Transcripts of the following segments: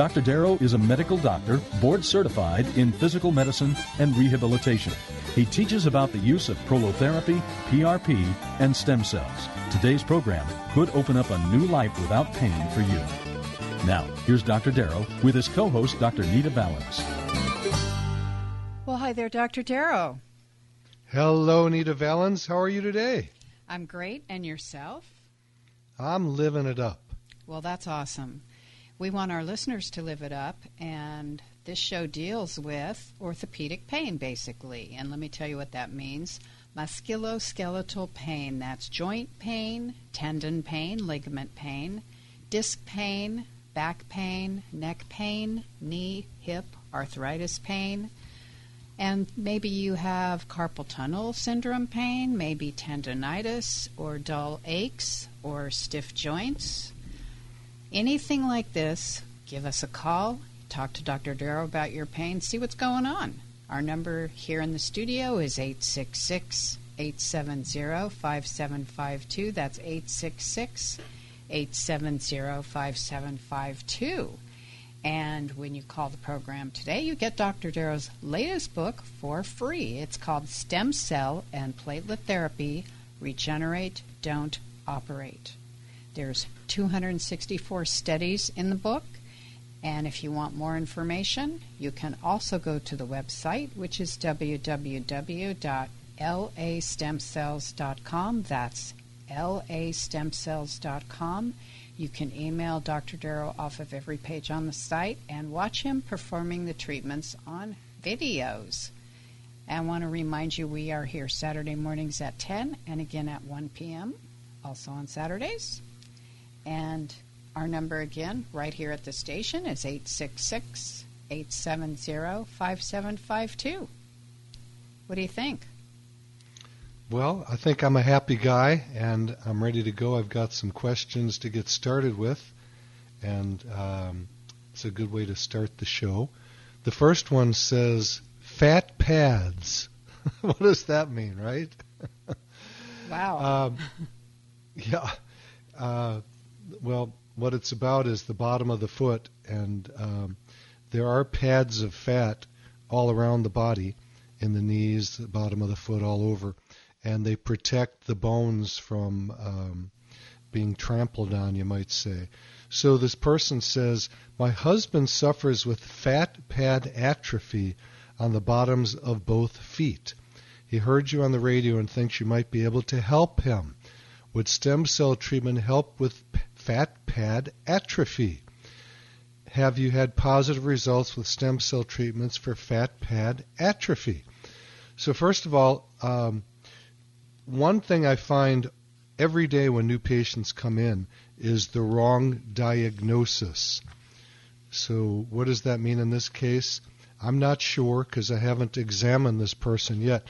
Dr. Darrow is a medical doctor, board certified in physical medicine and rehabilitation. He teaches about the use of prolotherapy, PRP, and stem cells. Today's program could open up a new life without pain for you. Now, here's Dr. Darrow with his co host, Dr. Nita Valens. Well, hi there, Dr. Darrow. Hello, Nita Valens. How are you today? I'm great. And yourself? I'm living it up. Well, that's awesome. We want our listeners to live it up, and this show deals with orthopedic pain, basically. And let me tell you what that means musculoskeletal pain that's joint pain, tendon pain, ligament pain, disc pain, back pain, neck pain, knee, hip, arthritis pain. And maybe you have carpal tunnel syndrome pain, maybe tendonitis or dull aches or stiff joints. Anything like this, give us a call, talk to Dr. Darrow about your pain, see what's going on. Our number here in the studio is 866 870 5752. That's 866 870 5752. And when you call the program today, you get Dr. Darrow's latest book for free. It's called Stem Cell and Platelet Therapy Regenerate, Don't Operate. There's 264 studies in the book. And if you want more information, you can also go to the website, which is www.lastemcells.com. That's lastemcells.com. You can email Dr. Darrow off of every page on the site and watch him performing the treatments on videos. I want to remind you we are here Saturday mornings at 10 and again at 1 p.m., also on Saturdays. And our number again, right here at the station, is 866 870 5752. What do you think? Well, I think I'm a happy guy and I'm ready to go. I've got some questions to get started with, and um, it's a good way to start the show. The first one says, Fat pads. what does that mean, right? Wow. um, yeah. Uh, well, what it's about is the bottom of the foot, and um, there are pads of fat all around the body, in the knees, the bottom of the foot, all over, and they protect the bones from um, being trampled on, you might say. So this person says, My husband suffers with fat pad atrophy on the bottoms of both feet. He heard you on the radio and thinks you might be able to help him. Would stem cell treatment help with fat pad atrophy? Have you had positive results with stem cell treatments for fat pad atrophy? So, first of all, um, one thing I find every day when new patients come in is the wrong diagnosis. So, what does that mean in this case? I'm not sure because I haven't examined this person yet,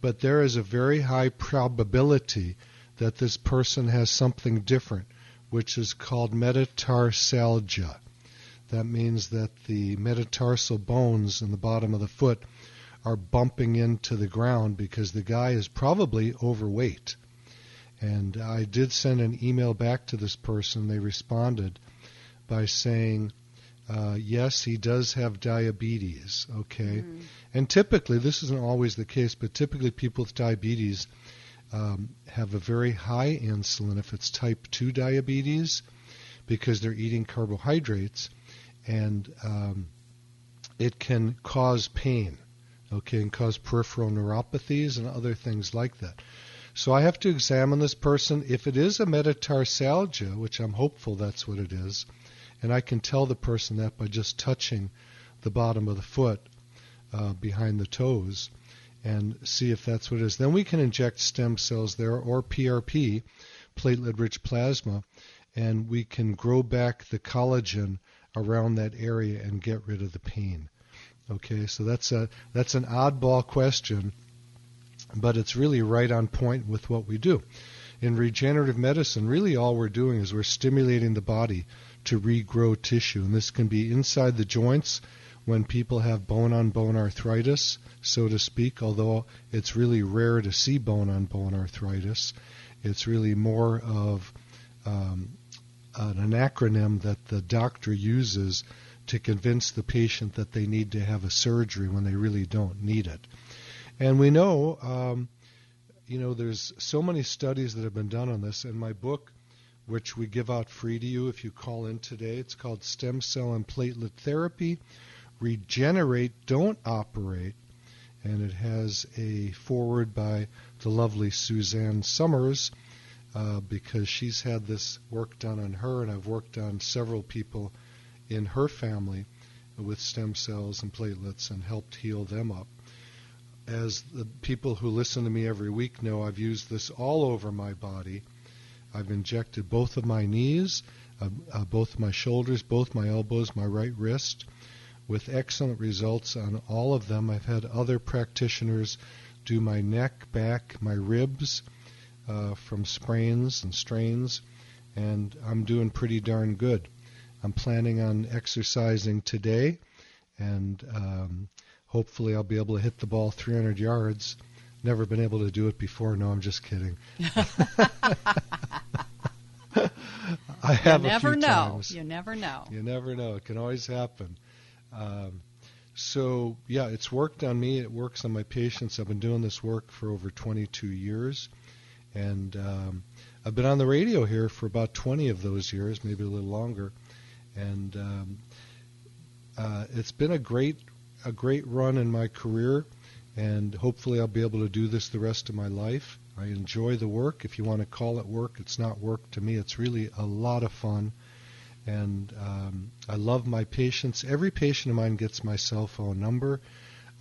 but there is a very high probability that this person has something different, which is called metatarsalgia. That means that the metatarsal bones in the bottom of the foot are bumping into the ground because the guy is probably overweight. And I did send an email back to this person. They responded by saying, uh, yes, he does have diabetes. Okay. Mm. And typically, this isn't always the case, but typically people with diabetes um, have a very high insulin if it's type 2 diabetes because they're eating carbohydrates and um, it can cause pain okay, and cause peripheral neuropathies and other things like that. So I have to examine this person. If it is a metatarsalgia, which I'm hopeful that's what it is, and I can tell the person that by just touching the bottom of the foot uh, behind the toes and see if that's what it is. Then we can inject stem cells there or PRP, platelet rich plasma, and we can grow back the collagen around that area and get rid of the pain. Okay, so that's a that's an oddball question, but it's really right on point with what we do. In regenerative medicine, really all we're doing is we're stimulating the body to regrow tissue, and this can be inside the joints when people have bone on bone arthritis, so to speak, although it's really rare to see bone on bone arthritis. It's really more of um, an acronym that the doctor uses to convince the patient that they need to have a surgery when they really don't need it. And we know, um, you know, there's so many studies that have been done on this. In my book, which we give out free to you if you call in today, it's called Stem Cell and Platelet Therapy Regenerate, Don't Operate. And it has a foreword by the lovely Suzanne Somers uh, because she's had this work done on her, and I've worked on several people in her family with stem cells and platelets and helped heal them up. As the people who listen to me every week know, I've used this all over my body. I've injected both of my knees, uh, uh, both my shoulders, both my elbows, my right wrist, with excellent results on all of them. I've had other practitioners do my neck, back, my ribs uh, from sprains and strains, and I'm doing pretty darn good. I'm planning on exercising today, and um, hopefully I'll be able to hit the ball 300 yards. Never been able to do it before. No, I'm just kidding. I have you never know. times. You never know. You never know. It can always happen. Um, so yeah, it's worked on me. It works on my patients. I've been doing this work for over 22 years, and um, I've been on the radio here for about 20 of those years, maybe a little longer, and um, uh, it's been a great a great run in my career, and hopefully I'll be able to do this the rest of my life. I enjoy the work. If you want to call it work, it's not work to me. It's really a lot of fun and um, I love my patients. Every patient of mine gets my cell phone number.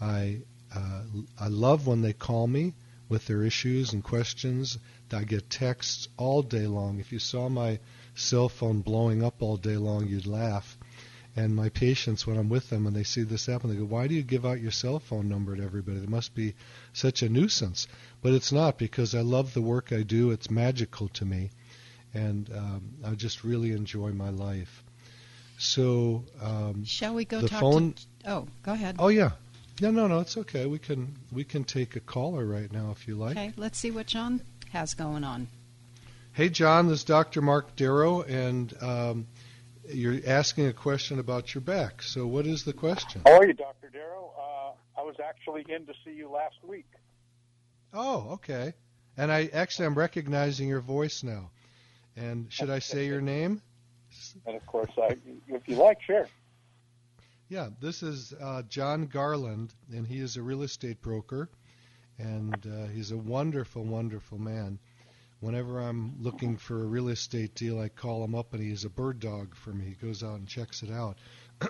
I uh, I love when they call me with their issues and questions. I get texts all day long. If you saw my cell phone blowing up all day long, you'd laugh. And my patients, when I'm with them and they see this happen, they go, "Why do you give out your cell phone number to everybody? It must be such a nuisance." But it's not because I love the work I do. It's magical to me and um, I just really enjoy my life. So, um, shall we go the talk phone? to? Oh, go ahead. Oh yeah, no, no, no, it's okay. We can we can take a caller right now if you like. Okay, let's see what John has going on. Hey, John, this is Dr. Mark Darrow, and um, you're asking a question about your back. So, what is the question? How are you, Dr. Darrow? Uh, I was actually in to see you last week. Oh, okay. And I actually I'm recognizing your voice now. And should I say your name? And of course, I, if you like, sure. Yeah, this is uh, John Garland, and he is a real estate broker, and uh, he's a wonderful, wonderful man. Whenever I'm looking for a real estate deal, I call him up, and he's a bird dog for me. He goes out and checks it out.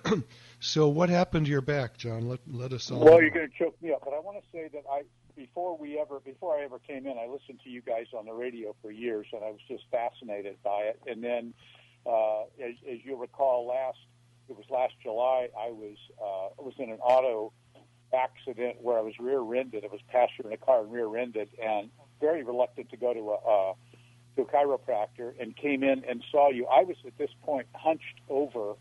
so, what happened to your back, John? Let let us all. Well, know. you're going to choke me up, but I want to say that I before we ever before I ever came in, I listened to you guys on the radio for years, and I was just fascinated by it. And then, uh, as, as you recall, last it was last July, I was uh, was in an auto accident where I was rear-ended. I was passenger in a car and rear-ended, and very reluctant to go to a uh, to a chiropractor, and came in and saw you. I was at this point hunched over.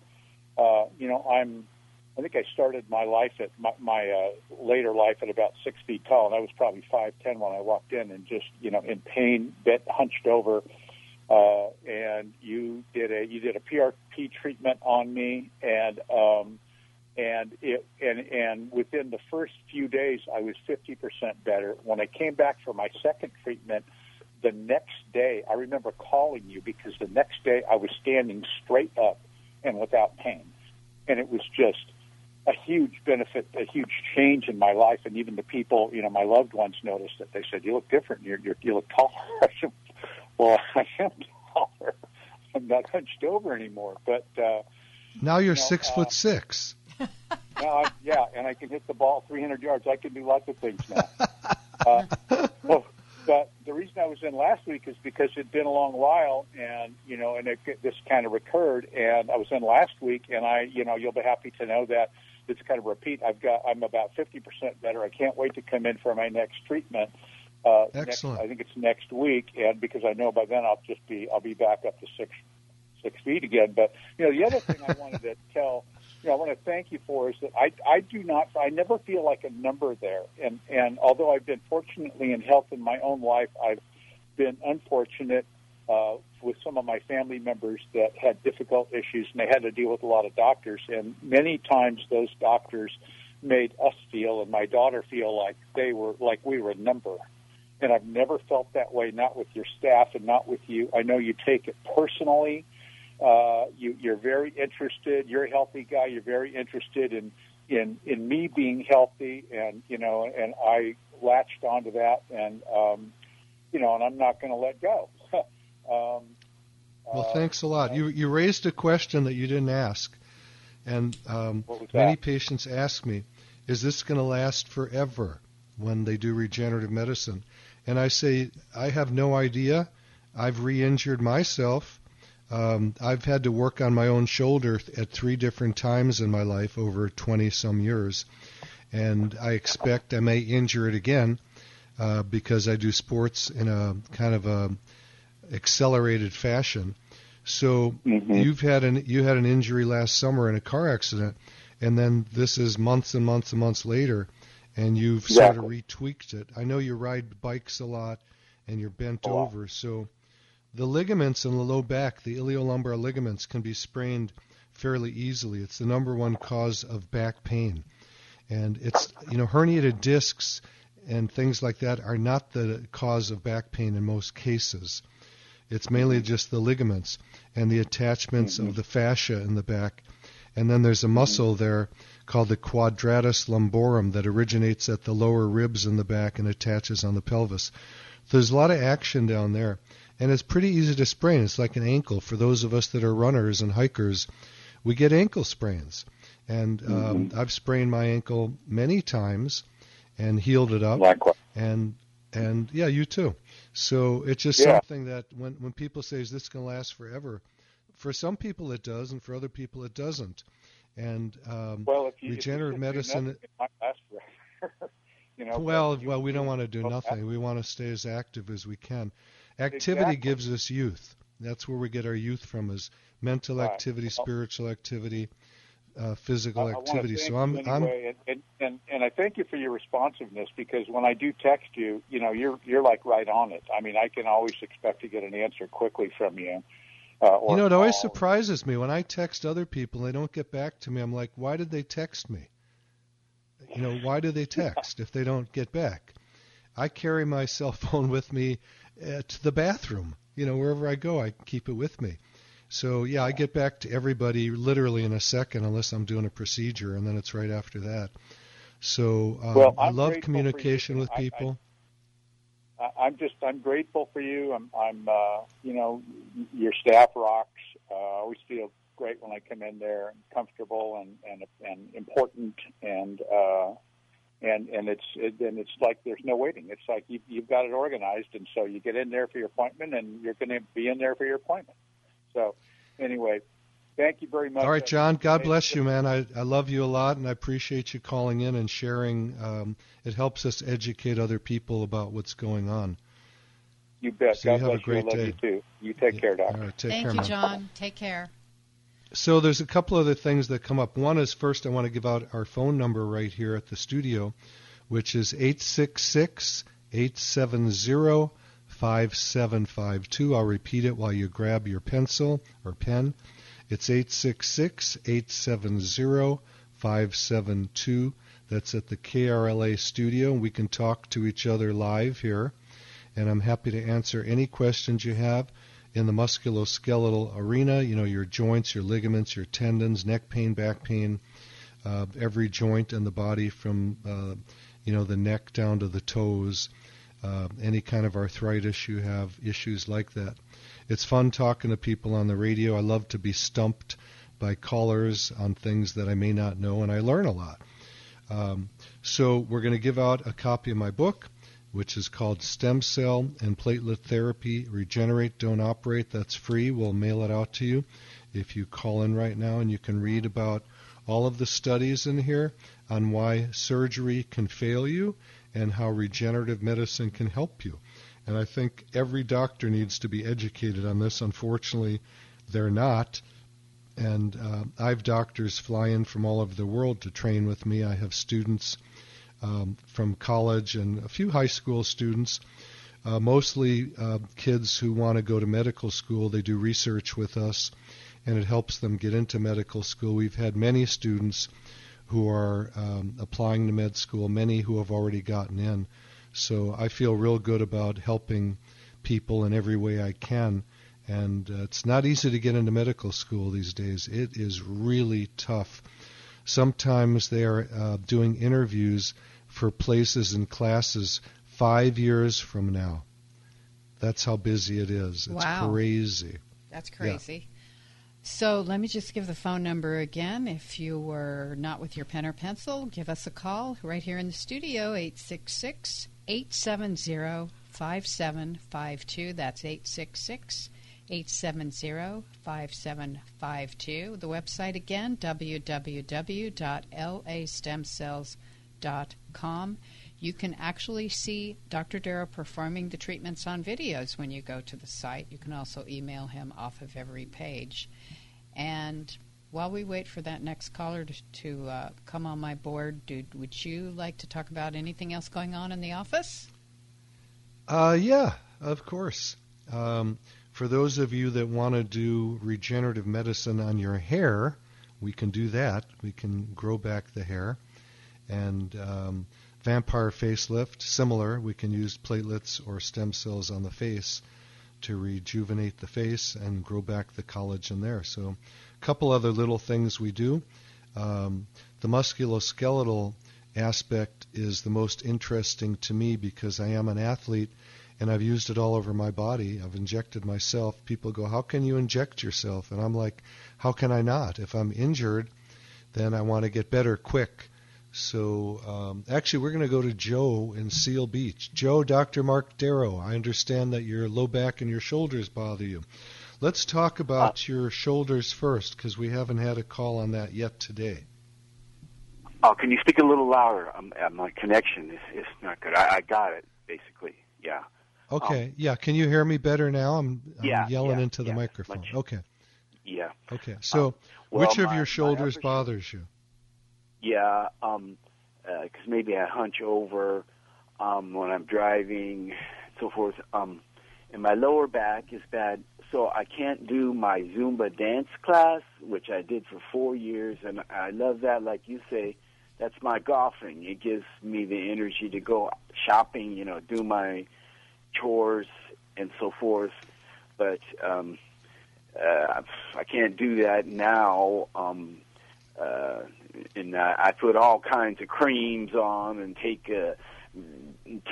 Uh, you know, I'm I think I started my life at my, my uh, later life at about six feet tall, and I was probably five ten when I walked in, and just you know in pain, bit hunched over. Uh, and you did a you did a PRP treatment on me, and um, and it and and within the first few days, I was fifty percent better. When I came back for my second treatment, the next day, I remember calling you because the next day I was standing straight up and without pain, and it was just a huge benefit, a huge change in my life, and even the people, you know, my loved ones noticed it. They said, "You look different. You're, you're you look taller." I said, "Well, I am taller. I'm not hunched over anymore." But uh, now you're you know, six uh, foot six. now, I, yeah, and I can hit the ball 300 yards. I can do lots of things now. uh, well, but the reason I was in last week is because it'd been a long while, and you know, and it, this kind of recurred. And I was in last week, and I, you know, you'll be happy to know that it's kind of repeat. I've got, I'm about 50% better. I can't wait to come in for my next treatment. Uh, Excellent. Next, I think it's next week, and because I know by then I'll just be, I'll be back up to six, six feet again. But you know, the other thing I wanted to tell you know, I want to thank you for is that I, I do not, I never feel like a number there. And, and although I've been fortunately in health in my own life, I've been unfortunate uh, with some of my family members that had difficult issues and they had to deal with a lot of doctors. And many times those doctors made us feel and my daughter feel like they were, like we were a number. And I've never felt that way, not with your staff and not with you. I know you take it personally uh, you, you're very interested. You're a healthy guy. You're very interested in in in me being healthy, and you know, and I latched onto that, and um, you know, and I'm not going to let go. Um, well, uh, thanks a lot. You you raised a question that you didn't ask, and um, many patients ask me, "Is this going to last forever?" When they do regenerative medicine, and I say, I have no idea. I've re-injured myself. Um, I've had to work on my own shoulder at three different times in my life over 20 some years, and I expect I may injure it again uh, because I do sports in a kind of a accelerated fashion. So mm-hmm. you've had an you had an injury last summer in a car accident, and then this is months and months and months later, and you've sort of retweaked it. I know you ride bikes a lot, and you're bent lot. over, so the ligaments in the low back, the iliolumbar ligaments, can be sprained fairly easily. It's the number one cause of back pain, and it's you know herniated discs and things like that are not the cause of back pain in most cases. It's mainly just the ligaments and the attachments of mm-hmm. the fascia in the back. And then there's a mm-hmm. muscle there called the quadratus lumborum that originates at the lower ribs in the back and attaches on the pelvis. There's a lot of action down there. And it's pretty easy to sprain. It's like an ankle. For those of us that are runners and hikers, we get ankle sprains. And um, mm-hmm. I've sprained my ankle many times and healed it up Likewise. and and yeah, you too. So it's just Yeah. something that when when people say is this going to last forever, for some people it does, and for other people it doesn't. And um, Well, if you regenerative medicine. nothing, it might last forever. you know. well, well, we don't want to do nothing. We want to stay as active as we can. Activity Exactly. gives us youth. That's where we get our youth from is mental Right. activity, Well- spiritual activity, uh, physical activity. So I'm you I'm and, and, and, and I thank you for your responsiveness because when I do text you, you know, you're you're like right on it. I mean, I can always expect to get an answer quickly from you. Uh, You know, it always surprises me when I text other people and they don't get back to me. I'm like, why did they text me? You know, why do they text if they don't get back? I carry my cell phone with me uh, to the bathroom. You know, wherever I go, I keep it with me. So yeah, I get back to everybody literally in a second, unless I'm doing a procedure, and then it's right after that. So um, Well, I love communication with I- I- people. I, I'm just I'm grateful for you. I'm I'm uh, you know your staff rocks. Uh, I always feel great when I come in there and comfortable and and and important and uh, and and it's it, and it's like there's no waiting. It's like you you've got it organized, and so you get in there for your appointment, and you're going to be in there for your appointment. So anyway, thank you very much. All right, John. God bless you, man. I, I love you a lot, and I appreciate you calling in and sharing. Um, it helps us educate other people about what's going on. You bet. So you God have a bless great you. I love day. you too. You take care, Doc. All right, take Thank care, you, man. John. Take care. So there's a couple other things that come up. One is first, I want to give out our phone number right here at the studio, which is 866 870 5752. I'll repeat it while you grab your pencil or pen. It's 866 870 572. That's at the KRLA studio. We can talk to each other live here. And I'm happy to answer any questions you have in the musculoskeletal arena, you know, your joints, your ligaments, your tendons, neck pain, back pain, uh, every joint in the body from uh, you know the neck down to the toes. Uh, any kind of arthritis you have, issues like that. It's fun talking to people on the radio. I love to be stumped by callers on things that I may not know, and I learn a lot. Um, so we're going to give out a copy of my book, which is called Stem Cell and Platelet Therapy Regenerate, Don't Operate. That's free. We'll mail it out to you if you call in right now, and you can read about all of the studies in here on why surgery can fail you and how regenerative medicine can help you. And I think every doctor needs to be educated on this. Unfortunately, they're not. And uh, I have doctors fly in from all over the world to train with me. I have students um, from college and a few high school students, uh, mostly uh, kids who want to go to medical school. They do research with us, and it helps them get into medical school. We've had many students who are um, applying to med school, many who have already gotten in. So I feel real good about helping people in every way I can. And uh, it's not easy to get into medical school these days. It is really tough. Sometimes they are uh, doing interviews for places and classes five years from now. That's how busy it is. It's wow. crazy. That's crazy. So let me just give the phone number again. If you were not with your pen or pencil, give us a call right here in the studio, 866 870 5752. That's 866 870 5752. The website again, www.lastemcells.com. You can actually see Dr. Darrow performing the treatments on videos when you go to the site. You can also email him off of every page. And while we wait for that next caller to, to uh, come on my board, dude, would you like to talk about anything else going on in the office? Uh, yeah, of course. Um, for those of you that want to do regenerative medicine on your hair, we can do that. We can grow back the hair. And um, vampire facelift, similar. We can use platelets or stem cells on the face to rejuvenate the face and grow back the collagen there. So, a couple other little things we do. Um, the musculoskeletal aspect is the most interesting to me because I am an athlete and I've used it all over my body. I've injected myself. People go, How can you inject yourself? And I'm like, How can I not? If I'm injured, then I want to get better quick. So um, actually, we're going to go to Joe in Seal Beach. Joe, Dr. Mark Darrow, I understand that your low back and your shoulders bother you. Let's talk about uh, your shoulders first because we haven't had a call on that yet today. Oh, can you speak a little louder? Um, uh, my connection is, is not good. I, I got it, basically. Yeah. Okay. Um, yeah. Can you hear me better now? I'm, I'm yeah, yelling yeah, into the yeah, microphone. Much, okay. Yeah. Okay. So, um, well, which of my, your shoulders bothers you? Yeah, um, because uh, maybe I hunch over um, when I'm driving, so forth. Um, and my lower back is bad, so I can't do my Zumba dance class, which I did for four years, and I love that. Like you say, that's my golfing. It gives me the energy to go shopping, you know, do my chores and so forth. But um, uh, I can't do that now. Um, uh, and uh, I put all kinds of creams on and take uh,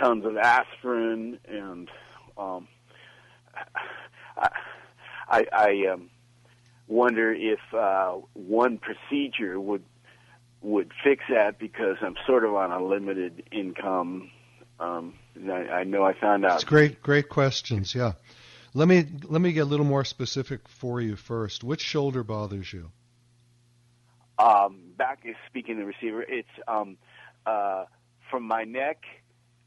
tons of aspirin and um, I I, I um, wonder if uh, one procedure would would fix that because I'm sort of on a limited income. Um, I, I know I found out. It's great, great questions. Yeah, let me let me get a little more specific for you first. Which shoulder bothers you? Um, back is speaking the receiver. It's um, uh, from my neck.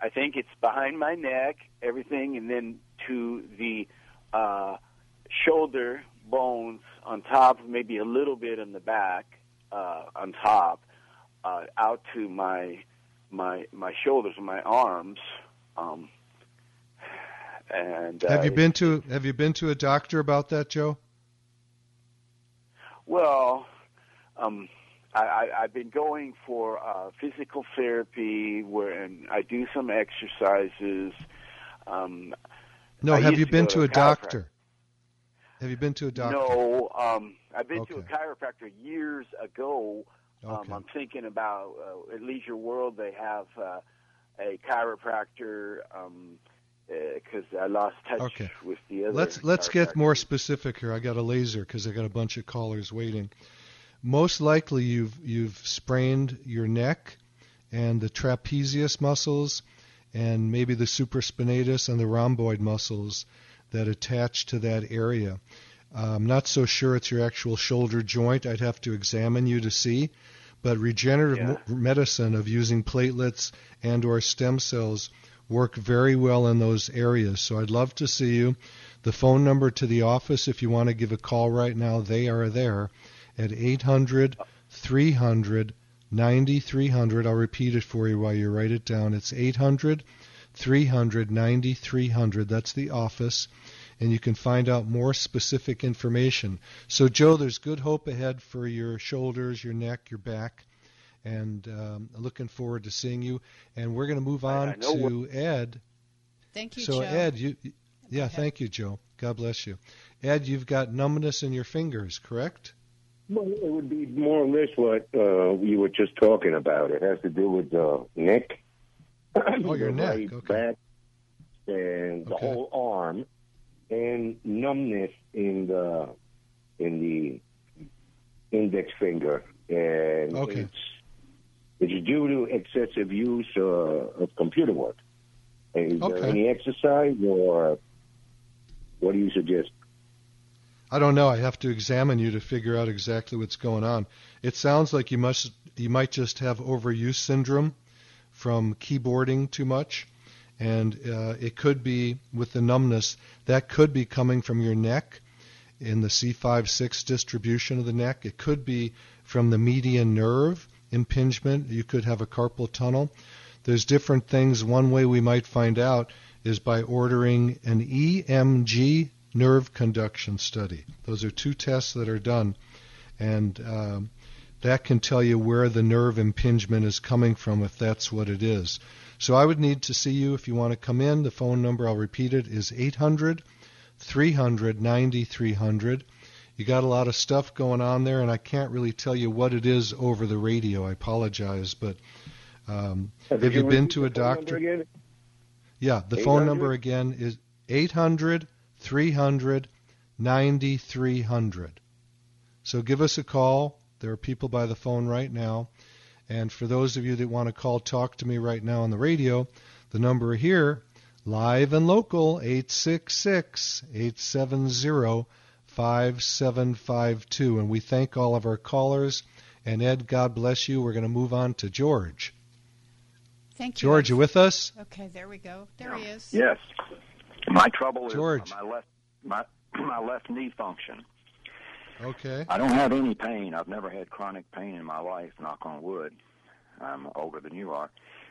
I think it's behind my neck, everything, and then to the uh, shoulder bones on top, maybe a little bit in the back uh, on top, uh, out to my my my shoulders and my arms. Um, and uh, have you been to have you been to a doctor about that, Joe? Well, um, I, I, I've been going for uh, physical therapy where and I do some exercises. Um, no, I have you to been to, to a doctor? Have you been to a doctor? No, um, I've been Okay. to a chiropractor years ago. Um, I'm thinking about uh, at Leisure World. They have uh, a chiropractor because um, uh, I lost touch okay. with the other. Let's let's get more specific here. I got a laser because I got a bunch of callers waiting. Most likely, you've you've sprained your neck and the trapezius muscles, and maybe the supraspinatus and the rhomboid muscles that attach to that area. I'm not so sure it's your actual shoulder joint. I'd have to examine you to see. But regenerative yeah. medicine of using platelets and or stem cells work very well in those areas. So I'd love to see you. The phone number to the office, if you want to give a call right now, they are there at 800 300 9300. I'll repeat it for you while you write it down. It's 800 300 9300. That's the office and you can find out more specific information. So, Joe, there's good hope ahead for your shoulders, your neck, your back, and um, looking forward to seeing you. And we're going to move on to Ed. Thank you, so, Joe. Ed, you, yeah, thank you, Joe. God bless you. Ed, you've got numbness in your fingers, correct? Well, it would be more or less what uh, we were just talking about. It has to do with the neck. Oh, your neck. Right okay. Back and the whole arm, and numbness in the in the index finger, and Okay. it's it's due to excessive use uh, of computer work. Is Okay. there any exercise, or what do you suggest? I don't know. I have to examine you to figure out exactly what's going on. It sounds like you must you might just have overuse syndrome from keyboarding too much, and uh, it could be with the numbness that could be coming from your neck in the C5-6 distribution of the neck. It could be from the median nerve impingement. You could have a carpal tunnel. There's different things. One way we might find out is by ordering an EMG nerve conduction study. Those are two tests that are done, and um, that can tell you where the nerve impingement is coming from if that's what it is. So I would need to see you if you want to come in. The phone number, I'll repeat it, is 800 300 9300. You got a lot of stuff going on there, and I can't really tell you what it is over the radio. I apologize, but um, have you been to a the phone number doctor? Yeah, the phone number again is 800 300 9300. So give us a call. There are people by the phone right now. And for those of you that want to call Talk to Me right now on the radio, the number here, live and local, 866 870 5752. And we thank all of our callers. And Ed, God bless you. We're going to move on to George. Thank you. George, you with us? Okay, there we go. There he is. Yes. My trouble George. is my left my my left knee function. Okay. I don't have any pain. I've never had chronic pain in my life, knock on wood. I'm older than you are.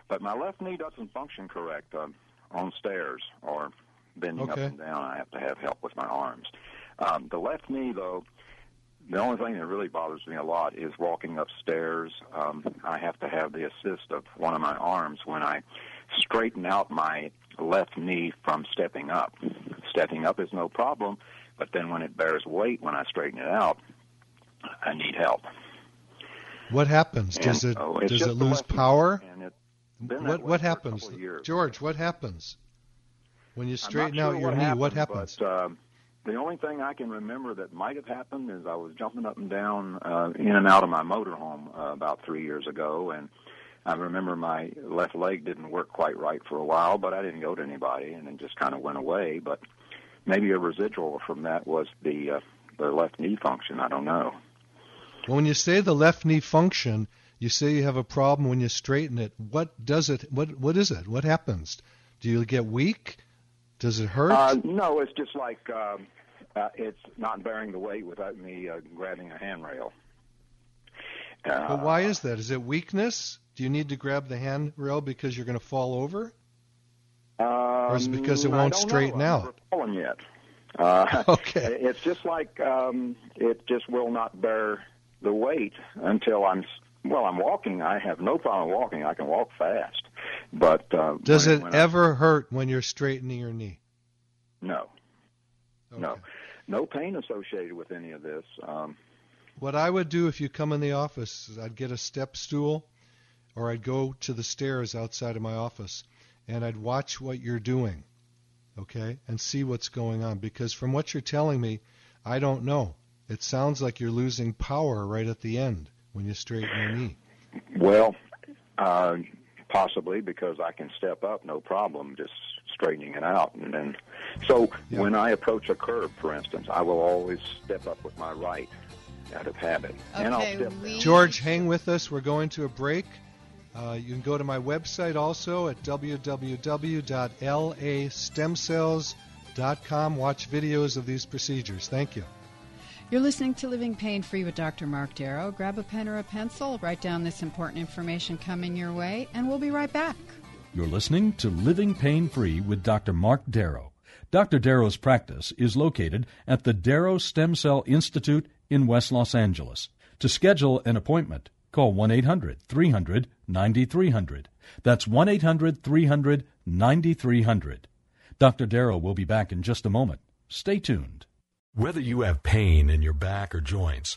But my left knee doesn't function correct um, on stairs or bending Okay. up and down. I have to have help with my arms. Um, the left knee, though, the only thing that really bothers me a lot is walking upstairs. Um, I have to have the assist of one of my arms when I straighten out my left knee from stepping up. Stepping up is no problem, but then when it bears weight when I straighten it out, I need help. What happens? And, Does it oh, does it lose power? And it's been What what happens? couple of years. George, what happens? When you straighten sure out your what knee, happened, what happens? But, um, the only thing I can remember that might have happened is I was jumping up and down uh, in and out of my motorhome uh, about three years ago, and I remember my left leg didn't work quite right for a while, but I didn't go to anybody, and it just kind of went away. But maybe a residual from that was the uh, the left knee function. I don't know. Well, when you say the left knee function, you say you have a problem when you straighten it. What does it? What what is it? What happens? Do you get weak? Does it hurt? Uh, no, it's just like um, uh, it's not bearing the weight without me uh, grabbing a handrail. Uh, but why is that? Is it weakness? Do you need to grab the handrail because you're going to fall over? or is it because it Um, won't straighten know. Out? Never fallen yet. Uh, Okay. It's just like um, it just will not bear the weight until I'm. Well, I'm walking. I have no problem walking. I can walk fast. But uh, Does when, it when I- ever hurt when you're straightening your knee? no, no, no pain associated with any of this. Um, What I would do if you come in the office is I'd get a step stool or I'd go to the stairs outside of my office and I'd watch what you're doing, okay, and see what's going on. Because from what you're telling me, I don't know. It sounds like you're losing power right at the end when you straighten your knee. Well, uh, possibly because I can step up, no problem, just straightening it out. And then, so Yeah. when I approach a curb, for instance, I will always step up with my right out of habit, and I'll Okay, step we- down. George, hang with us. We're going to a break. Uh, you can go to my website also at www.lastemcells.com. Watch videos of these procedures. Thank you. You're listening to Living Pain Free with Dr. Mark Darrow. Grab a pen or a pencil, write down this important information coming your way, and we'll be right back. You're listening to Living Pain Free with Dr. Mark Darrow. Dr. Darrow's practice is located at the Darrow Stem Cell Institute in West Los Angeles. To schedule an appointment, call 1 800 300 9300. That's 1 800 300 9300. Dr. Darrow will be back in just a moment. Stay tuned. Whether you have pain in your back or joints,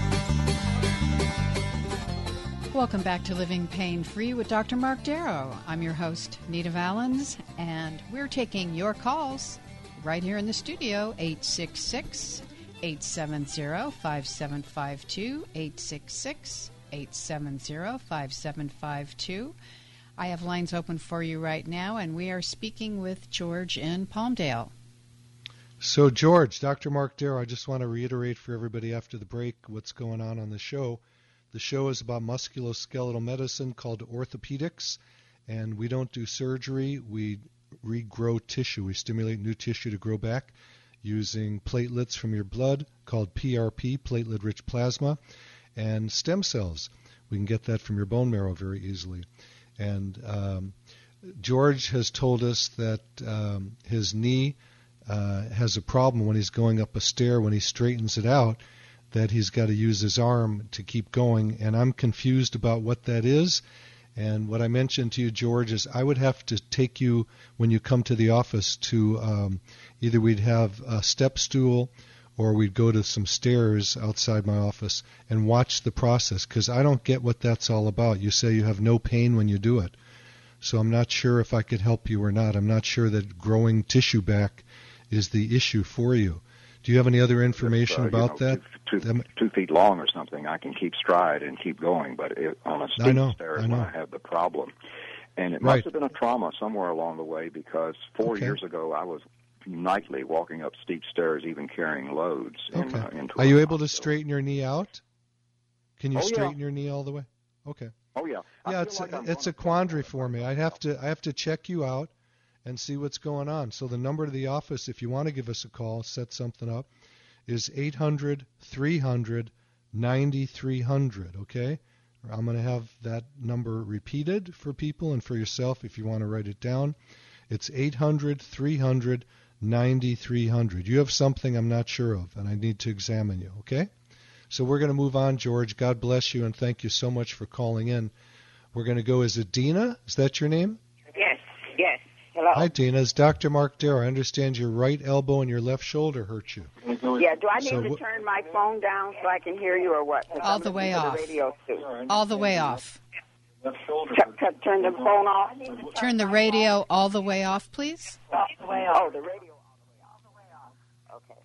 Welcome back to Living Pain Free with Dr. Mark Darrow. I'm your host, Nita Valens, and we're taking your calls right here in the studio 866 870 5752. 866 870 5752. I have lines open for you right now, and we are speaking with George in Palmdale. So, George, Dr. Mark Darrow, I just want to reiterate for everybody after the break what's going on on the show. The show is about musculoskeletal medicine called orthopedics, and we don't do surgery. We regrow tissue. We stimulate new tissue to grow back using platelets from your blood called PRP, platelet rich plasma, and stem cells. We can get that from your bone marrow very easily. And um, George has told us that um, his knee uh, has a problem when he's going up a stair. When he straightens it out, that he's got to use his arm to keep going. And I'm confused about what that is. And what I mentioned to you, George, is I would have to take you when you come to the office to um, either we'd have a step stool or we'd go to some stairs outside my office and watch the process because I don't get what that's all about. You say you have no pain when you do it. So I'm not sure if I could help you or not. I'm not sure that growing tissue back is the issue for you. Do you have any other information uh, you about know, that? Two, two, two feet long or something, I can keep stride and keep going, but it, on a steep I know, stairs I know. when I have the problem. And it Right. must have been a trauma somewhere along the way because four Okay. years ago I was nightly walking up steep stairs, even carrying loads. In, Okay. uh, Are you able to straighten your knee out? Can you Oh, yeah. straighten your knee all the way? Okay. Oh yeah, I Yeah, it's like I'm it's a quandary for me. I have to I have to check you out and see what's going on. So the number to the office, if you want to give us a call, set something up, is 800 300 9300. Okay, I'm going to have that number repeated for people and for yourself if you want to write it down. It's 800 300 9300. You have something I'm not sure of, and I need to examine you. Okay. So we're going to move on, George. God bless you, and thank you so much for calling in. We're going to go. as it Dina? Is that your name? Yes, yes. Hello. Hi, Dina. It's Dr. Mark Darrow. I understand your right elbow and your left shoulder hurt you. Yeah, do I need So to wh- turn my phone down so I can hear you or what? All I'm the way off. The radio too. All the way off. T- t- turn the phone off. Turn the radio all the way off, please. All the way off. Oh, the radio. All the way off. Okay.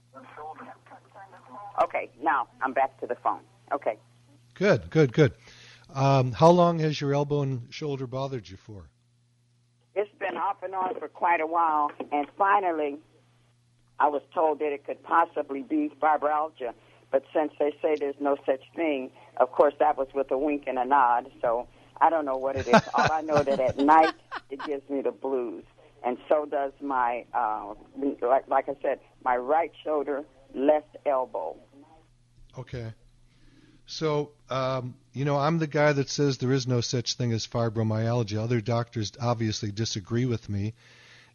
Okay, now I'm back to the phone. Okay. Good, good, good. Um, how long has your elbow and shoulder bothered you for? Been off and on for quite a while, and finally, I was told that it could possibly be fibromyalgia. But since they say there's no such thing, of course, that was with a wink and a nod. So I don't know what it is. All I know that at night it gives me the blues, and so does my, uh, like, like I said, my right shoulder, left elbow. Okay. So, um, you know, I'm the guy that says there is no such thing as fibromyalgia. Other doctors obviously disagree with me,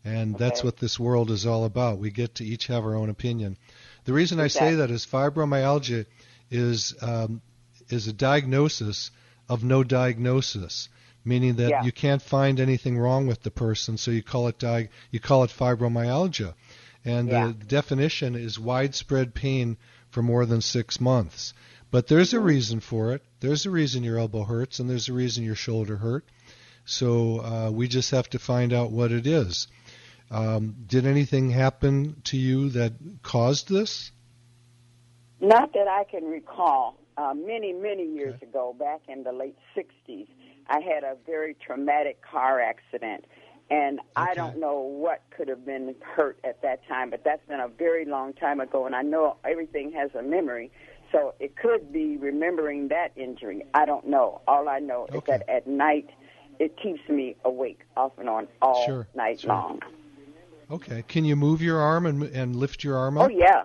and okay. that's what this world is all about. We get to each have our own opinion. The reason exactly. I say that is fibromyalgia is um, is a diagnosis of no diagnosis, meaning that yeah. you can't find anything wrong with the person, so you call it di- you call it fibromyalgia, and yeah. the definition is widespread pain for more than six months. But there's a reason for it. There's a reason your elbow hurts, and there's a reason your shoulder hurt. So uh, we just have to find out what it is. Um, did anything happen to you that caused this? Not that I can recall. Uh, many, many years okay. ago, back in the late 60s, I had a very traumatic car accident. And okay. I don't know what could have been hurt at that time, but that's been a very long time ago. And I know everything has a memory. So it could be remembering that injury. I don't know. All I know okay. is that at night, it keeps me awake off and on all sure. night sure. long. Okay. Can you move your arm and and lift your arm up? Oh yeah.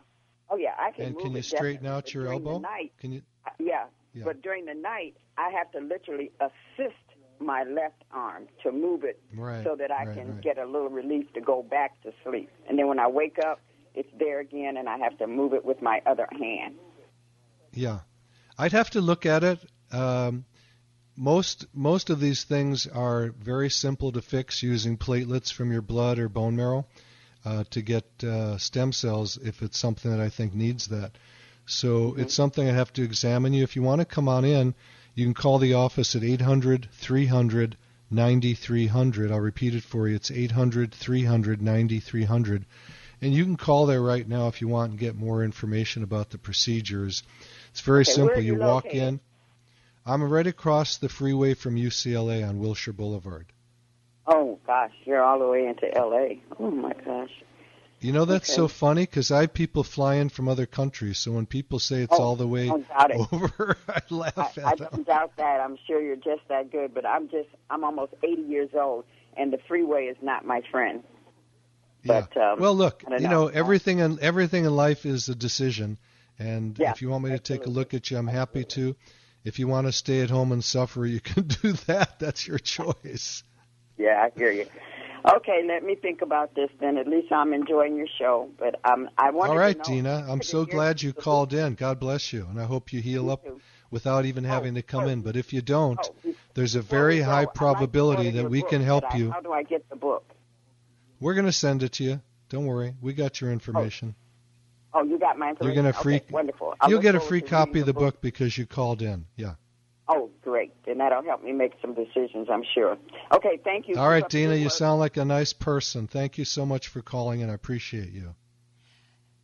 Oh yeah, I can. And can you straighten out your elbow? Night, can you? uh, yeah. yeah. But during the night, I have to literally assist my left arm to move it right, so that I right, can right. get a little relief to go back to sleep. And then when I wake up, it's there again, and I have to move it with my other hand. Yeah, I'd have to look at it. Um, most most of these things are very simple to fix using platelets from your blood or bone marrow uh, to get uh, stem cells if it's something that I think needs that. So Mm-hmm. it's something I have to examine you. If you want to come on in, you can call the office at 800 300 9300. I'll repeat it for you. It's 800 300 9300. And you can call there right now if you want and get more information about the procedures. It's very Okay, simple. You you walk in. I'm right across the freeway from UCLA on Wilshire Boulevard. Oh gosh, you're all the way into L.A. Oh my gosh. You know that's Okay. so funny because I have people fly in from other countries. So when people say it's Oh, all the way don't doubt it. over, I laugh I, at I them. don't doubt that. I'm sure you're just that good, but I'm just I'm almost 80 years old, and the freeway is not my friend. Yeah. But um, well, look, you know. know everything in everything in life is a decision, and Yeah, if you want me to take a look at you, I'm happy to. If you want to stay at home and suffer, you can do that. That's your choice. Yeah, I hear you. Okay, let me think about this then. At least I'm enjoying your show, but um, I want. All right, to know. Dina. I'm so glad you called in. God bless you, and I hope you heal up without even having to come in. But if you don't, Oh, there's a very we go, high I'd like probability that we book, can help I- you. How do I get the book? We're going to send it to you. Don't worry. We got your information. Oh, you got my You're going to free. Okay, wonderful. I'll You'll get a free copy of the book because you called in. Yeah. Oh, great. And that'll help me make some decisions, I'm sure. Okay, thank you. All right, Keep Dina, you work. sound like a nice person. Thank you so much for calling, and I appreciate you.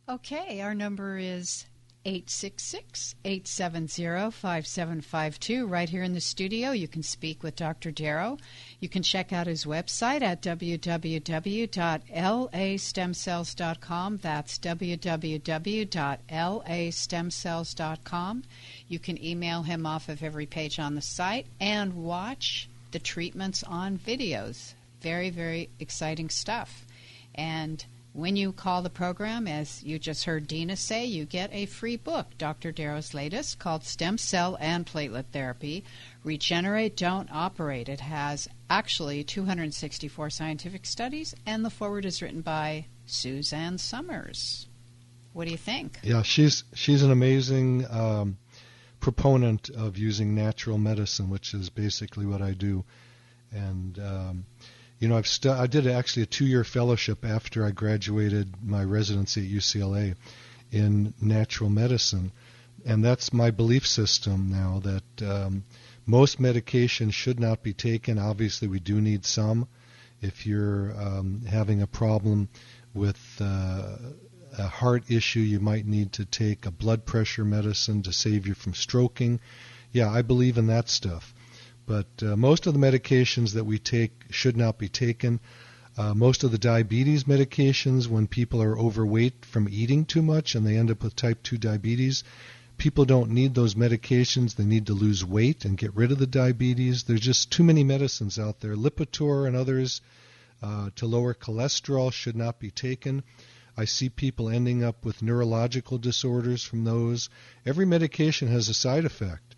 Okay, our number is 866 870 5752. Right here in the studio, you can speak with Dr. Darrow. You can check out his website at www.lastemcells.com. That's www.lastemcells.com. You can email him off of every page on the site and watch the treatments on videos. Very, very exciting stuff. And when you call the program, as you just heard Dina say, you get a free book, Dr. Darrow's latest, called Stem Cell and Platelet Therapy Regenerate, Don't Operate. It has actually 264 scientific studies, and the forward is written by Suzanne Somers. What do you think? Yeah, she's she's an amazing um, proponent of using natural medicine, which is basically what I do. And um, you know, I've stu- I did actually a two-year fellowship after I graduated my residency at UCLA in natural medicine, and that's my belief system now that um, most medication should not be taken. Obviously, we do need some. If you're um, having a problem with uh, a heart issue, you might need to take a blood pressure medicine to save you from stroking. Yeah, I believe in that stuff. But uh, most of the medications that we take should not be taken. Uh, most of the diabetes medications, when people are overweight from eating too much and they end up with type 2 diabetes, people don't need those medications. They need to lose weight and get rid of the diabetes. There's just too many medicines out there. Lipitor and others uh, to lower cholesterol should not be taken. I see people ending up with neurological disorders from those. Every medication has a side effect.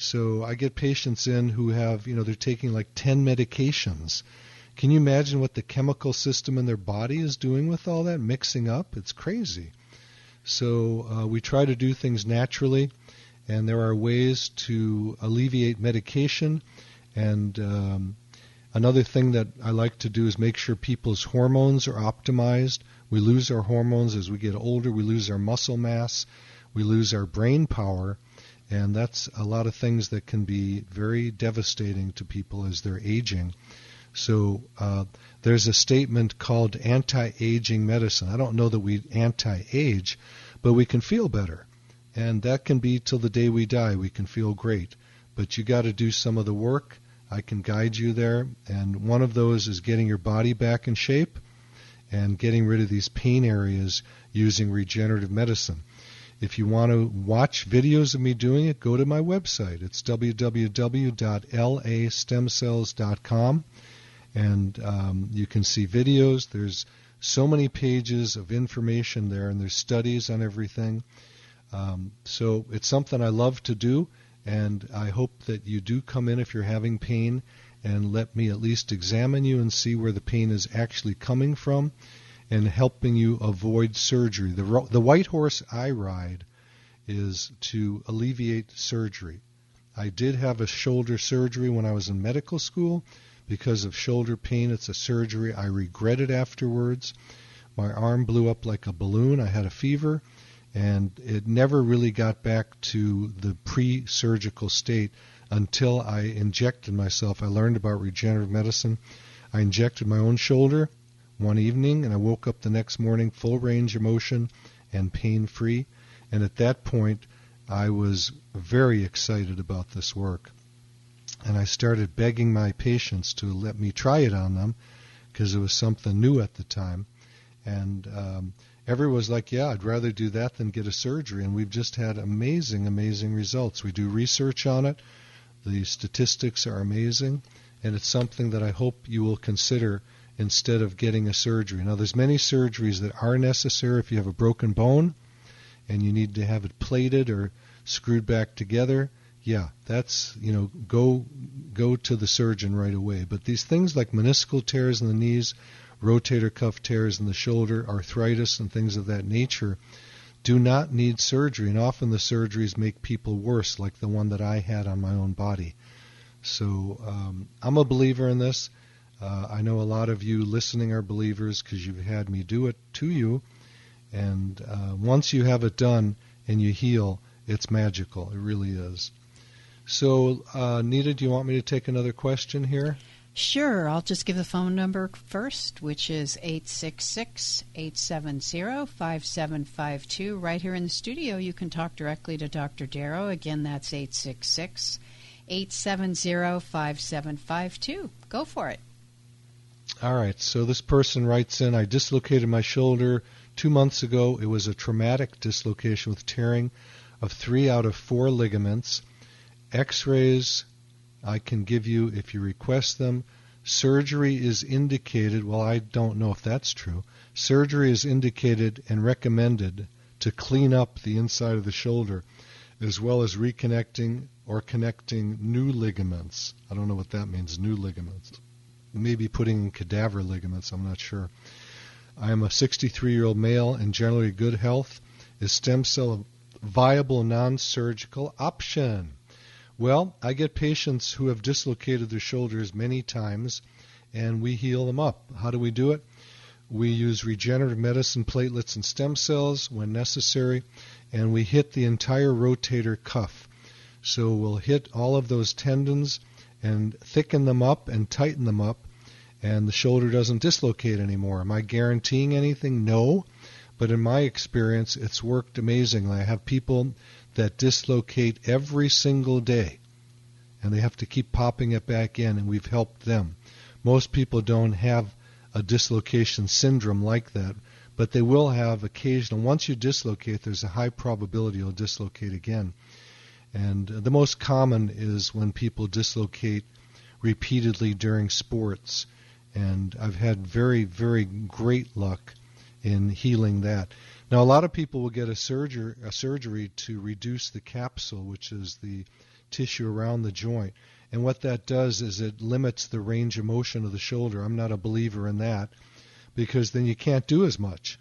So I get patients in who have, you know, they're taking like 10 medications. Can you imagine what the chemical system in their body is doing with all that, mixing up? It's crazy. So uh, we try to do things naturally, and there are ways to alleviate medication. And um, another thing that I like to do is make sure people's hormones are optimized. We lose our hormones as we get older, we lose our muscle mass, we lose our brain power. And that's a lot of things that can be very devastating to people as they're aging. So uh, there's a statement called anti-aging medicine. I don't know that we anti-age, but we can feel better, and that can be till the day we die. We can feel great, but you got to do some of the work. I can guide you there, and one of those is getting your body back in shape and getting rid of these pain areas using regenerative medicine. If you want to watch videos of me doing it, go to my website. It's www.lastemcells.com and um, you can see videos. There's so many pages of information there, and there's studies on everything. Um, so it's something I love to do, and I hope that you do come in if you're having pain and let me at least examine you and see where the pain is actually coming from and helping you avoid surgery. The, the white horse I ride is to alleviate surgery. I did have a shoulder surgery when I was in medical school because of shoulder pain. It's a surgery. I regret it afterwards. My arm blew up like a balloon. I had a fever, and it never really got back to the pre surgical state until I injected myself. I learned about regenerative medicine. I injected my own shoulder one evening, and I woke up the next morning full range of motion and pain free. And at that point, I was very excited about this work and I started begging my patients to let me try it on them because it was something new at the time. And um, everyone was like, "Yeah, I'd rather do that than get a surgery." And we've just had amazing, amazing results. We do research on it. The statistics are amazing, and it's something that I hope you will consider instead of getting a surgery. Now, there's many surgeries that are necessary if you have a broken bone and you need to have it plated or screwed back together yeah, that's you know go go to the surgeon right away. But these things like meniscal tears in the knees, rotator cuff tears in the shoulder, arthritis, and things of that nature do not need surgery, and often the surgeries make people worse, like the one that I had on my own body. So um, I'm a believer in this. Uh, I know a lot of you listening are believers because you've had me do it to you. And uh, once you have it done and you heal, it's magical. It really is. So, uh, Nita, do you want me to take another question here? Sure. I'll just give the phone number first, which is 866 870 5752. Right here in the studio, you can talk directly to Dr. Darrow. Again, that's 866 870 5752. Go for it. All right. So, this person writes in I dislocated my shoulder two months ago. It was a traumatic dislocation with tearing of three out of four ligaments. X-rays I can give you if you request them. Surgery is indicated, well, I don't know if that's true. Surgery is indicated and recommended to clean up the inside of the shoulder as well as reconnecting or connecting new ligaments. I don't know what that means, new ligaments. Maybe putting in cadaver ligaments, I'm not sure. I am a 63 year old male in generally good health. Is stem cell a viable non surgical option? Well, I get patients who have dislocated their shoulders many times, and we heal them up. How do we do it? We use regenerative medicine, platelets, and stem cells when necessary, and we hit the entire rotator cuff. So we'll hit all of those tendons and thicken them up and tighten them up, and the shoulder doesn't dislocate anymore. Am I guaranteeing anything? No. But in my experience, it's worked amazingly. I have people that dislocate every single day, and they have to keep popping it back in, and we've helped them. Most people don't have a dislocation syndrome like that, but they will have occasional. Once you dislocate, there's a high probability you'll dislocate again. And the most common is when people dislocate repeatedly during sports. And I've had very, very great luck in healing that. Now, a lot of people will get a surgery, a surgery to reduce the capsule, which is the tissue around the joint. And what that does is it limits the range of motion of the shoulder. I'm not a believer in that because then you can't do as much.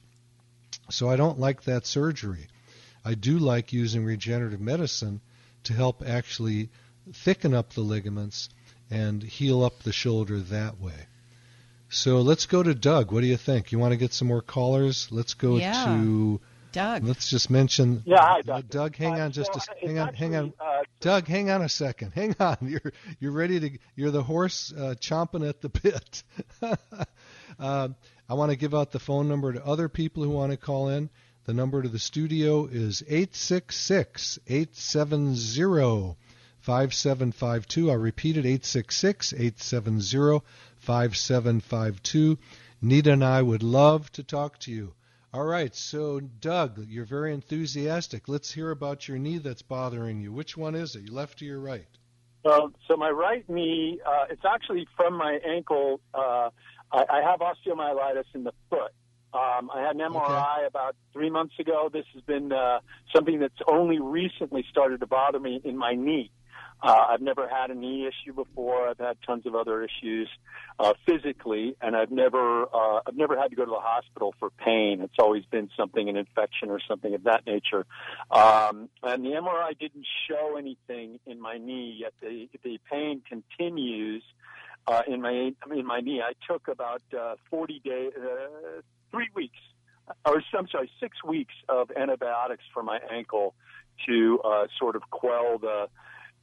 So I don't like that surgery. I do like using regenerative medicine to help actually thicken up the ligaments and heal up the shoulder that way. So let's go to Doug. What do you think? You want to get some more callers? Let's go Yeah. to Doug. Let's just mention. Yeah, hi, Uh, Doug. Doug, hang Uh, on just so a s- it's hang on, hang on. uh, Doug, hang on a second. Hang on. You're you're ready to. You're the horse uh, chomping at the bit. um, I want to give out the phone number to other people who want to call in. The number to the studio is 866 870 5752. I'll repeat it 866 870 5752. Nita and I would love to talk to you. All right, so Doug, you're very enthusiastic. Let's hear about your knee that's bothering you. Which one is it? Your left or your right? Well, so my right knee, uh, it's actually from my ankle. Uh, I, I have osteomyelitis in the foot. Um, I had an MRI about three months ago. This has been uh, something that's only recently started to bother me in my knee. Uh, I've never had a knee issue before. I've had tons of other issues uh, physically, and I've never uh, I've never had to go to the hospital for pain. It's always been something, an infection or something of that nature. Um, and the MRI didn't show anything in my knee yet. The the pain continues uh, in my in my knee. I took about uh, 40 days, uh, three weeks, or I'm sorry, six weeks of antibiotics for my ankle to uh, sort of quell the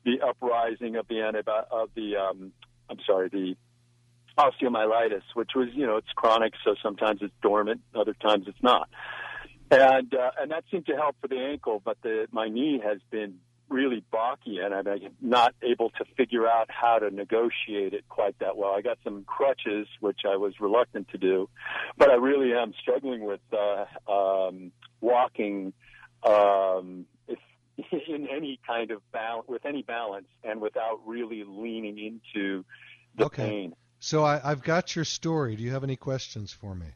the uprising of the antibi- of the um, I'm sorry the osteomyelitis, which was you know it's chronic, so sometimes it's dormant, other times it's not, and uh, and that seemed to help for the ankle, but the my knee has been really balky, and I'm not able to figure out how to negotiate it quite that well. I got some crutches, which I was reluctant to do, but I really am struggling with uh, um, walking. Um, if in any kind of balance, with any balance, and without really leaning into the Okay. pain. So I, I've got your story. Do you have any questions for me?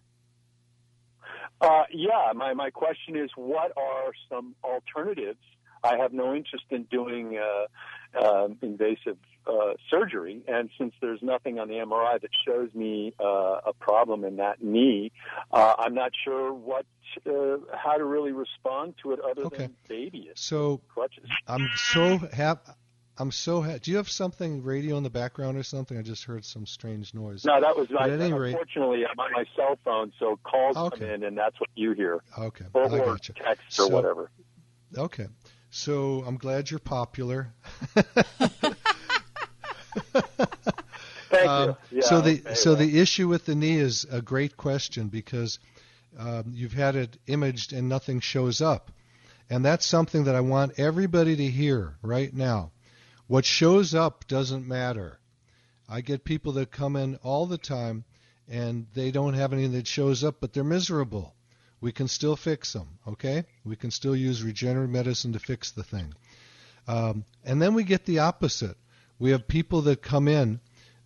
Uh, yeah, my, my question is what are some alternatives? I have no interest in doing uh, uh, invasive uh, surgery, and since there's nothing on the MRI that shows me uh, a problem in that knee, uh, I'm not sure what uh, how to really respond to it other Okay. than babyish So crutches. I'm so happy. I'm so ha- Do you have something radio in the background or something? I just heard some strange noise. No, that was my, at any rate, unfortunately I'm on my cell phone, so calls come in, and that's what you hear, okay, or, I or gotcha. text or So- whatever. Okay, so I'm glad you're popular. Thank Um, you. so the okay, so the issue with the knee is a great question because um, you've had it imaged and nothing shows up, and that's something that I want everybody to hear right now. What shows up doesn't matter. I get people that come in all the time and they don't have anything that shows up, but they're miserable. We can still fix them, okay? We can still use regenerative medicine to fix the thing. Um, and then we get the opposite. We have people that come in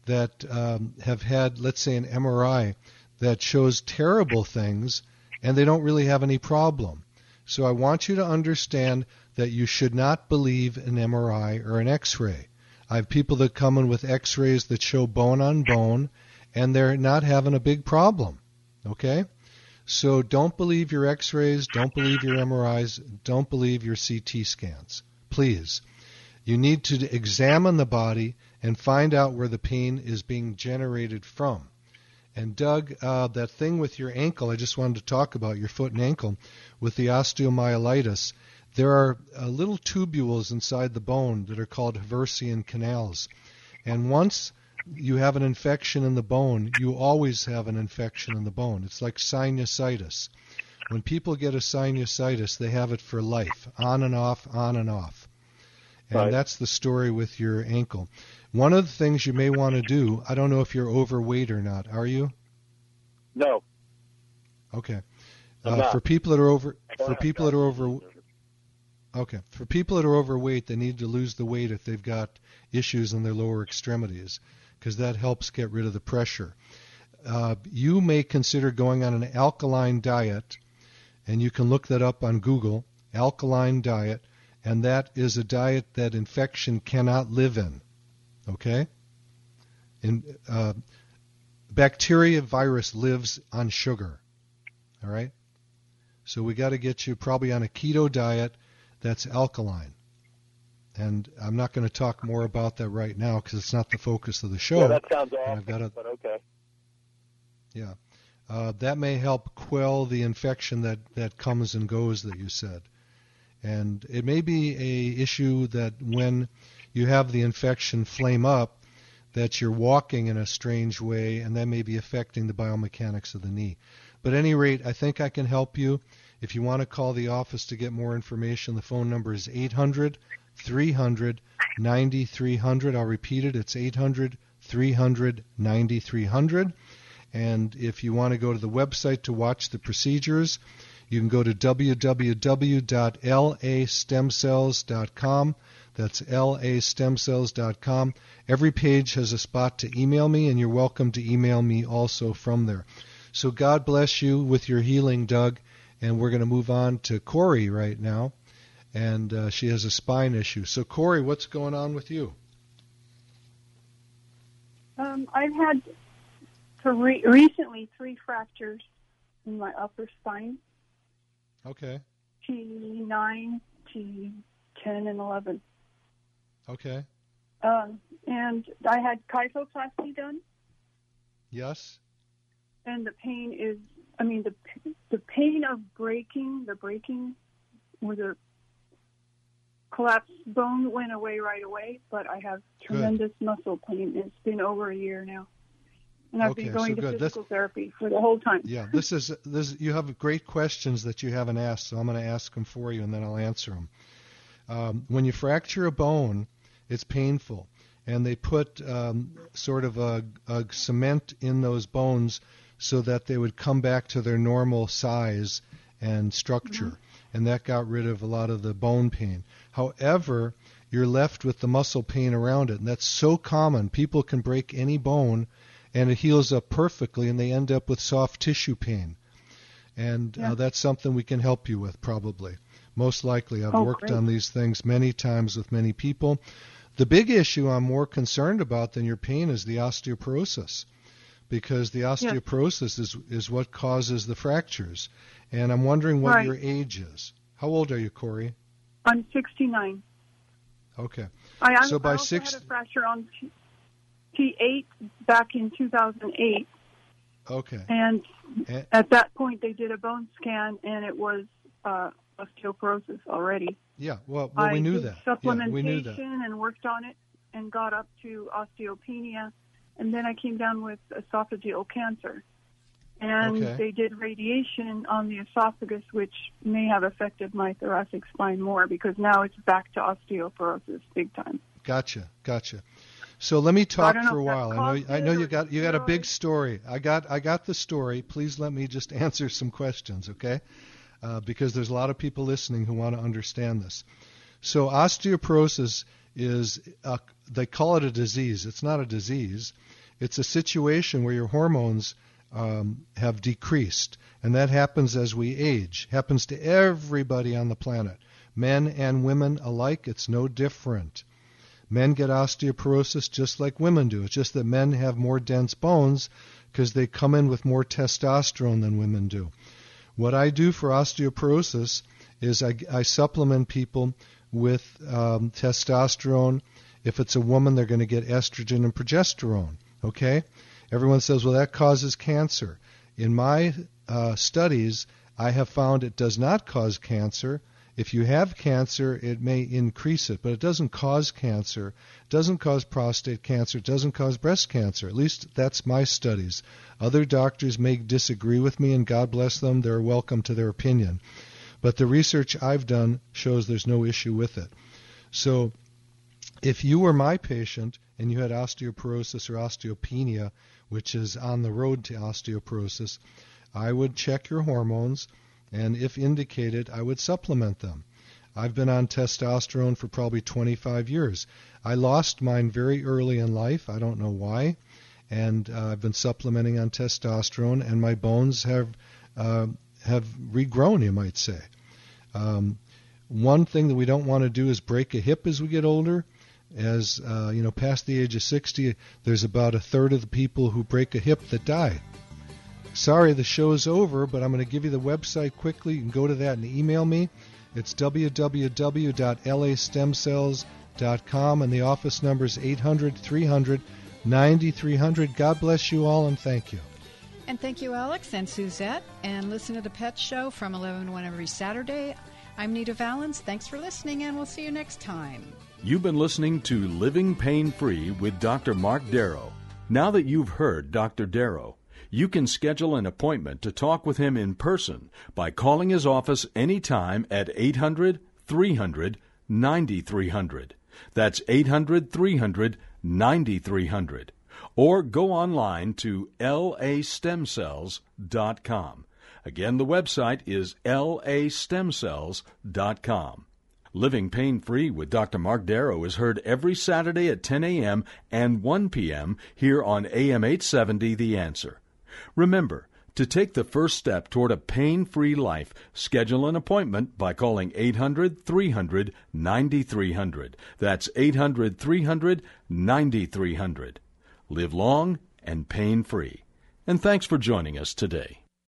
that um, have had, let's say, an MRI that shows terrible things and they don't really have any problem. So I want you to understand that you should not believe an MRI or an X ray. I have people that come in with X rays that show bone on bone and they're not having a big problem. Okay? So don't believe your X rays, don't believe your MRIs, don't believe your CT scans. Please. You need to examine the body and find out where the pain is being generated from. And Doug, uh, that thing with your ankle, I just wanted to talk about your foot and ankle with the osteomyelitis. There are uh, little tubules inside the bone that are called Haversian canals. And once you have an infection in the bone, you always have an infection in the bone. It's like sinusitis. When people get a sinusitis, they have it for life, on and off, on and off. And Right. that's the story with your ankle. One of the things you may want to do, I don't know if you're overweight or not. Are you? No. Okay. Uh, for people that are over for people that are over Okay. For people that are overweight, they need to lose the weight if they've got issues in their lower extremities because that helps get rid of the pressure. uh, you may consider going on an alkaline diet, and you can look that up on Google, alkaline diet, and that is a diet that infection cannot live in. Okay? In, uh, bacteria virus lives on sugar. All right? So we got to get you probably on a keto diet that's alkaline. And I'm not going to talk more about that right now because it's not the focus of the show. Yeah, that sounds awful, I've got a, but okay. yeah. Uh, that may help quell the infection that, that comes and goes that you said. And it may be a issue that when you have the infection flame up, that you're walking in a strange way, and that may be affecting the biomechanics of the knee. But at any rate, I think I can help you. If you want to call the office to get more information, the phone number is 800 300 9300. I'll repeat it. It's 800 300 9300. And if you want to go to the website to watch the procedures, you can go to www.lastemcells.com. That's lastemcells.com. Every page has a spot to email me, and you're welcome to email me also from there. So God bless you with your healing, Doug. And we're going to move on to Corey right now. And uh, she has a spine issue. So, Corey, what's going on with you? Um, I've had three, recently three fractures in my upper spine. Okay. T9, T10, and 11. Okay. Um, and I had kyphoplasty done, Yes. and the pain is, I mean, the the pain of breaking, the breaking, or the collapsed bone went away right away, but I have tremendous muscle pain. It's been over a year now, and I've Okay, been going so to good. physical therapy for the whole time. Yeah, this is this. You have great questions that you haven't asked, so I'm going to ask them for you, and then I'll answer them. Um, when you fracture a bone, it's painful, and they put um, sort of a, a cement in those bones so that they would come back to their normal size and structure, and that got rid of a lot of the bone pain. However, you're left with the muscle pain around it, and that's so common. People can break any bone, and it heals up perfectly, and they end up with soft tissue pain. And uh, that's something we can help you with, probably. Most likely. I've Oh, worked great. on these things many times with many people. The big issue I'm more concerned about than your pain is the osteoporosis, because the osteoporosis is, is what causes the fractures. And I'm wondering what Right. your age is. How old are you, Corey? I'm 69. Okay. I, I, So by I also six- had a fracture on T- T8 back in 2008, Okay. and Eh, at that point they did a bone scan, and it was uh, osteoporosis already. Yeah, well, well we knew that. Yeah, supplementation we knew that. and worked on it, and got up to osteopenia, and then I came down with esophageal cancer. And Okay. they did radiation on the esophagus, which may have affected my thoracic spine more because now it's back to osteoporosis big time. Gotcha, gotcha. So let me talk for a while. I know I know you got you got a big story. I got I got the story. Please let me just answer some questions, okay? Uh, because there's a lot of people listening who want to understand this. So osteoporosis is a, they call it a disease. It's not a disease. It's a situation where your hormones um, have decreased, and that happens as we age. Happens to everybody on the planet, men and women alike. It's no different. Men get osteoporosis just like women do. It's just that men have more dense bones because they come in with more testosterone than women do. What I do for osteoporosis is I, I supplement people with um, testosterone. If it's a woman, they're going to get estrogen and progesterone. Okay? Everyone says, well, that causes cancer. In my uh, studies, I have found it does not cause cancer. If you have cancer, it may increase it, but it doesn't cause cancer. It doesn't cause prostate cancer. It doesn't cause breast cancer. At least that's my studies. Other doctors may disagree with me, and God bless them. They're welcome to their opinion. But the research I've done shows there's no issue with it. So if you were my patient and you had osteoporosis or osteopenia, which is on the road to osteoporosis, I would check your hormones, and if indicated, I would supplement them. I've been on testosterone for probably 25 years. I lost mine very early in life. I don't know why. and uh, I've been supplementing on testosterone, and my bones have uh, have regrown, you might say. Um, one thing that we don't want to do is break a hip as we get older. As uh, you know, past the age of 60, there's about a third of the people who break a hip that die. Sorry, the show is over, but I'm going to give you the website quickly. You can go to that and email me. It's www.lastemcells.com, and the office number is 800 300 9300. God bless you all, and thank you. And thank you, Alex and Suzette. And listen to the Pet Show from 11 to 1 every Saturday. I'm Nita Valens. Thanks for listening, and we'll see you next time. You've been listening to Living Pain Free with Dr. Mark Darrow. Now that you've heard Dr. Darrow, you can schedule an appointment to talk with him in person by calling his office anytime at 800 300 9300. That's 800 300 9300. Or go online to lastemcells.com. Again, the website is lastemcells.com. Living Pain Free with Dr. Mark Darrow is heard every Saturday at 10 a.m. and 1 p.m. here on AM 870 The Answer. Remember, to take the first step toward a pain free life, schedule an appointment by calling 800 300 9300. That's 800 300 9300. Live long and pain free. And thanks for joining us today.